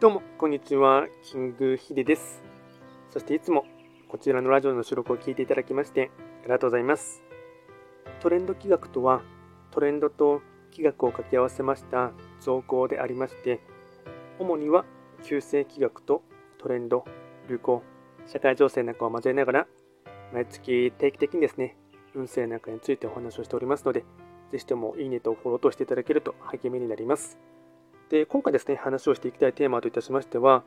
どうも、こんにちは。キングヒデです。そしていつもこちらのラジオの収録を聞いていただきましてありがとうございます。トレンド企画とは、トレンドと企画を掛け合わせました造語でありまして、主には旧世企画とトレンド、流行、社会情勢なんかを交えながら、毎月定期的にですね、運勢なんかについてお話をしておりますので、ぜひともいいねとフォローとしていただけると励みになります。で、今回ですね、話をしていきたいテーマといたしましては、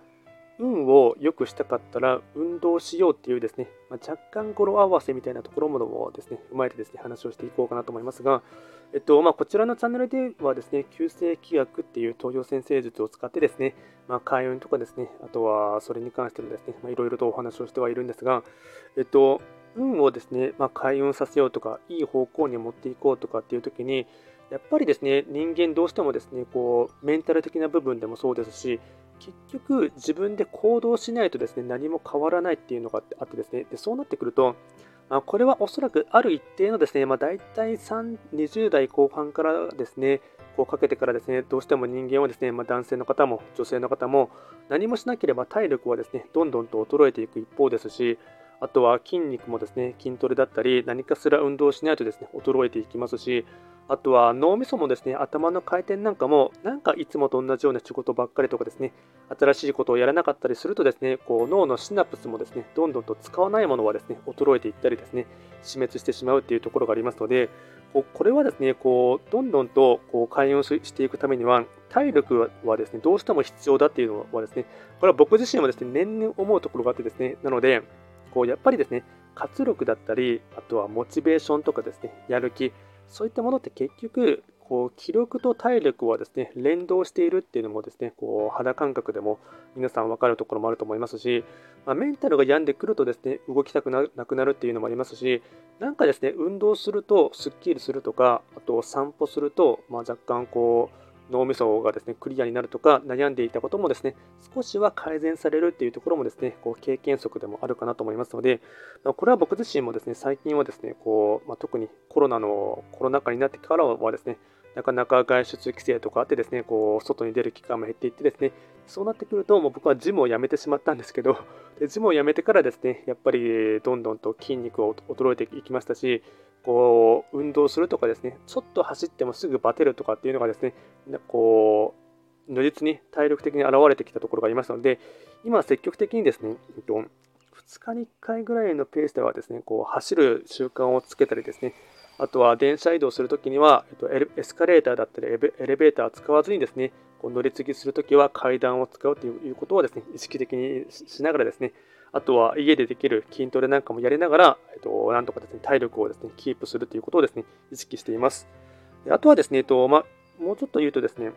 運を良くしたかったら運動しようっていうですね、まあ、若干語呂合わせみたいなところもですね、踏まえてですね、話をしていこうかなと思いますが、えっと、まあ、こちらのチャンネルではですね、旧世規約っていう東洋先生術を使ってですね、まあ、開運とかですね、あとはそれに関してもですね、いろいろとお話をしてはいるんですが、えっと、運をですね、ま、開運させようとか、いい方向に持っていこうとかっていう時に、やっぱりですね、人間どうしてもですね、こう、メンタル的な部分でもそうですし、結局自分で行動しないとですね、何も変わらないっていうのがあってですね、でそうなってくると、あ、これはおそらくある一定のですね、まあ、大体3 20代後半からですね、こうかけてからですね、どうしても人間はですね、まあ、男性の方も女性の方も何もしなければ体力はですね、どんどんと衰えていく一方ですし、あとは筋肉もですね、筋トレだったり、何かしら運動しないとですね、衰えていきますし、あとは脳みそもですね、頭の回転なんかも、なんかいつもと同じような仕事ばっかりとかですね、新しいことをやらなかったりするとですね、こう脳のシナプスもですね、どんどんと使わないものはですね、衰えていったりですね、死滅してしまうっていうところがありますので、これはですね、こうどんどんとこう開運していくためには、体力はですね、どうしても必要だっていうのはですね、これは僕自身もですね、年々思うところがあってですね、なので、こうやっぱりですね、活力だったり、あとはモチベーションとかですね、やる気、そういったものって結局、こう気力と体力はですね、連動しているっていうのもですね、こう肌感覚でも皆さん分かるところもあると思いますし、まあ、メンタルが病んでくるとですね、動きたくなくなるっていうのもありますし、なんかですね、運動するとすっきりするとか、あと散歩すると、まあ、若干こう、脳みそがですねクリアになるとか悩んでいたこともですね少しは改善されるっていうところもですねこう経験則でもあるかなと思いますのでこれは僕自身もですね最近はですねこう、まあ、特にコロナのコロナ禍になってからはですねなかなか外出規制とかあってですね、こう、外に出る機会も減っていってですね、そうなってくると、もう僕はジムを辞めてしまったんですけど、でジムを辞めてからですね、やっぱりどんどんと筋肉を衰えていきましたし、こう、運動するとかですね、ちょっと走ってもすぐバテるとかっていうのがですね、こう、如実に体力的に現れてきたところがありますので、今積極的にですね、2日に1回ぐらいのペースではですね、こう走る習慣をつけたりですね、あとは電車移動するときには、えっと、エスカレーターだったりエレベーターを使わずにですね、こう乗り継ぎするときは階段を使うということをですね、意識的にしながらですね、あとは家でできる筋トレなんかもやりながら、えっと、なんとかですね、体力をですね、キープするということをですね、意識しています。であとはですね、えっと、まもうちょっと言うとですね、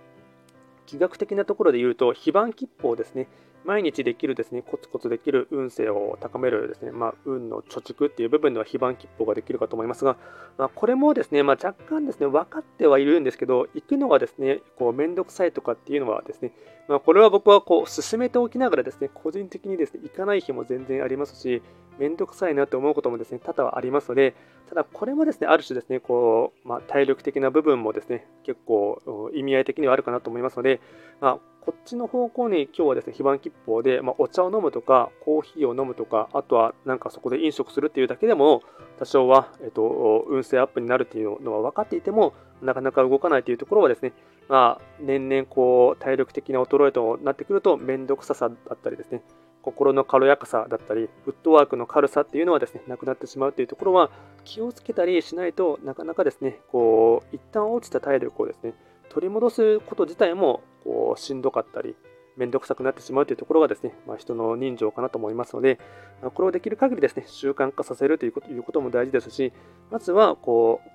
気学的なところで言うと、非番吉報ですね。毎日できるですね、コツコツできる運勢を高めるですね、まあ、運の貯蓄っていう部分では非番切符ができるかと思いますが、まあ、これもですね、まあ、若干ですね、分かってはいるんですけど、行くのがですね、こう、めんどくさいとかっていうのはですね、ま、これは僕はこう、進めておきながらですね、個人的にですね、行かない日も全然ありますし、めんどくさいなと思うこともですね、多々ありますので、ただこれもですね、ある種ですね、こう、まあ、体力的な部分もですね、結構意味合い的にはあるかなと思いますので、まあ、こっちの方向に今日はですね、非番吉報で、まあ、お茶を飲むとか、コーヒーを飲むとか、あとはなんかそこで飲食するっていうだけでも、多少は、えっと、運勢アップになるっていうのは分かっていても、なかなか動かないというところはですね、まあ、年々こう、体力的な衰えとなってくると、めんどくささだったりですね、心の軽やかさだったり、フットワークの軽さっていうのはですね、なくなってしまうというところは、気をつけたりしないとなかなかですね、こう、一旦落ちた体力をですね、取り戻すこと自体もこうしんどかったり、めんどくさくなってしまうというところがですね、まあ、人の人情かなと思いますので、ま、これをできる限りですね、習慣化させるというこということも大事ですし、まずはこう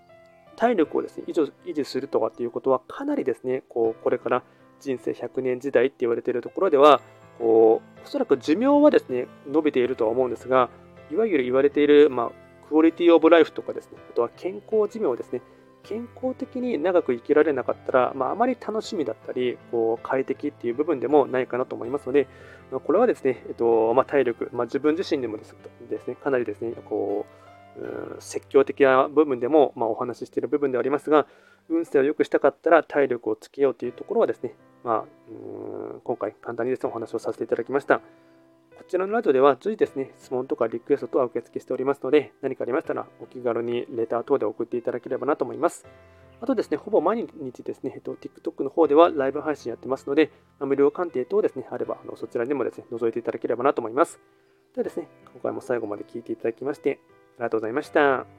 体力をですね維持維持するとかっていうことは、かなりですね、こうこれから人生100年時代って言われているところでは、こうおそらく寿命はですね伸びているとは思うんですが、いわゆる言われている、まあ、クオリティオブライフとかですね、あとは健康寿命ですね、健康的に長く生きられなかったら、まあ、あまり楽しみだったり、こう快適っていう部分でもないかなと思いますので、ま、これはですね、えっとまあ、体力、まあ、自分自身でもですね、かなりですね、こう、うん、説教的な部分でも、まあ、お話ししている部分ではありますが、運勢を良くしたかったら体力をつけようというところはですね、まあ、うん今回簡単にですね、お話をさせていただきました。こちらのラジオでは随時ですね、質問とかリクエストとは受付しておりますので、何かありましたらお気軽にレター等で送っていただければなと思います。あとですね、ほぼ毎日ですね、えっと、TikTok の方ではライブ配信やってますので、無料鑑定等ですね、あればあのそちらでもですね、覗いていただければなと思います。ではですね、今回も最後まで聞いていただきまして、ありがとうございました。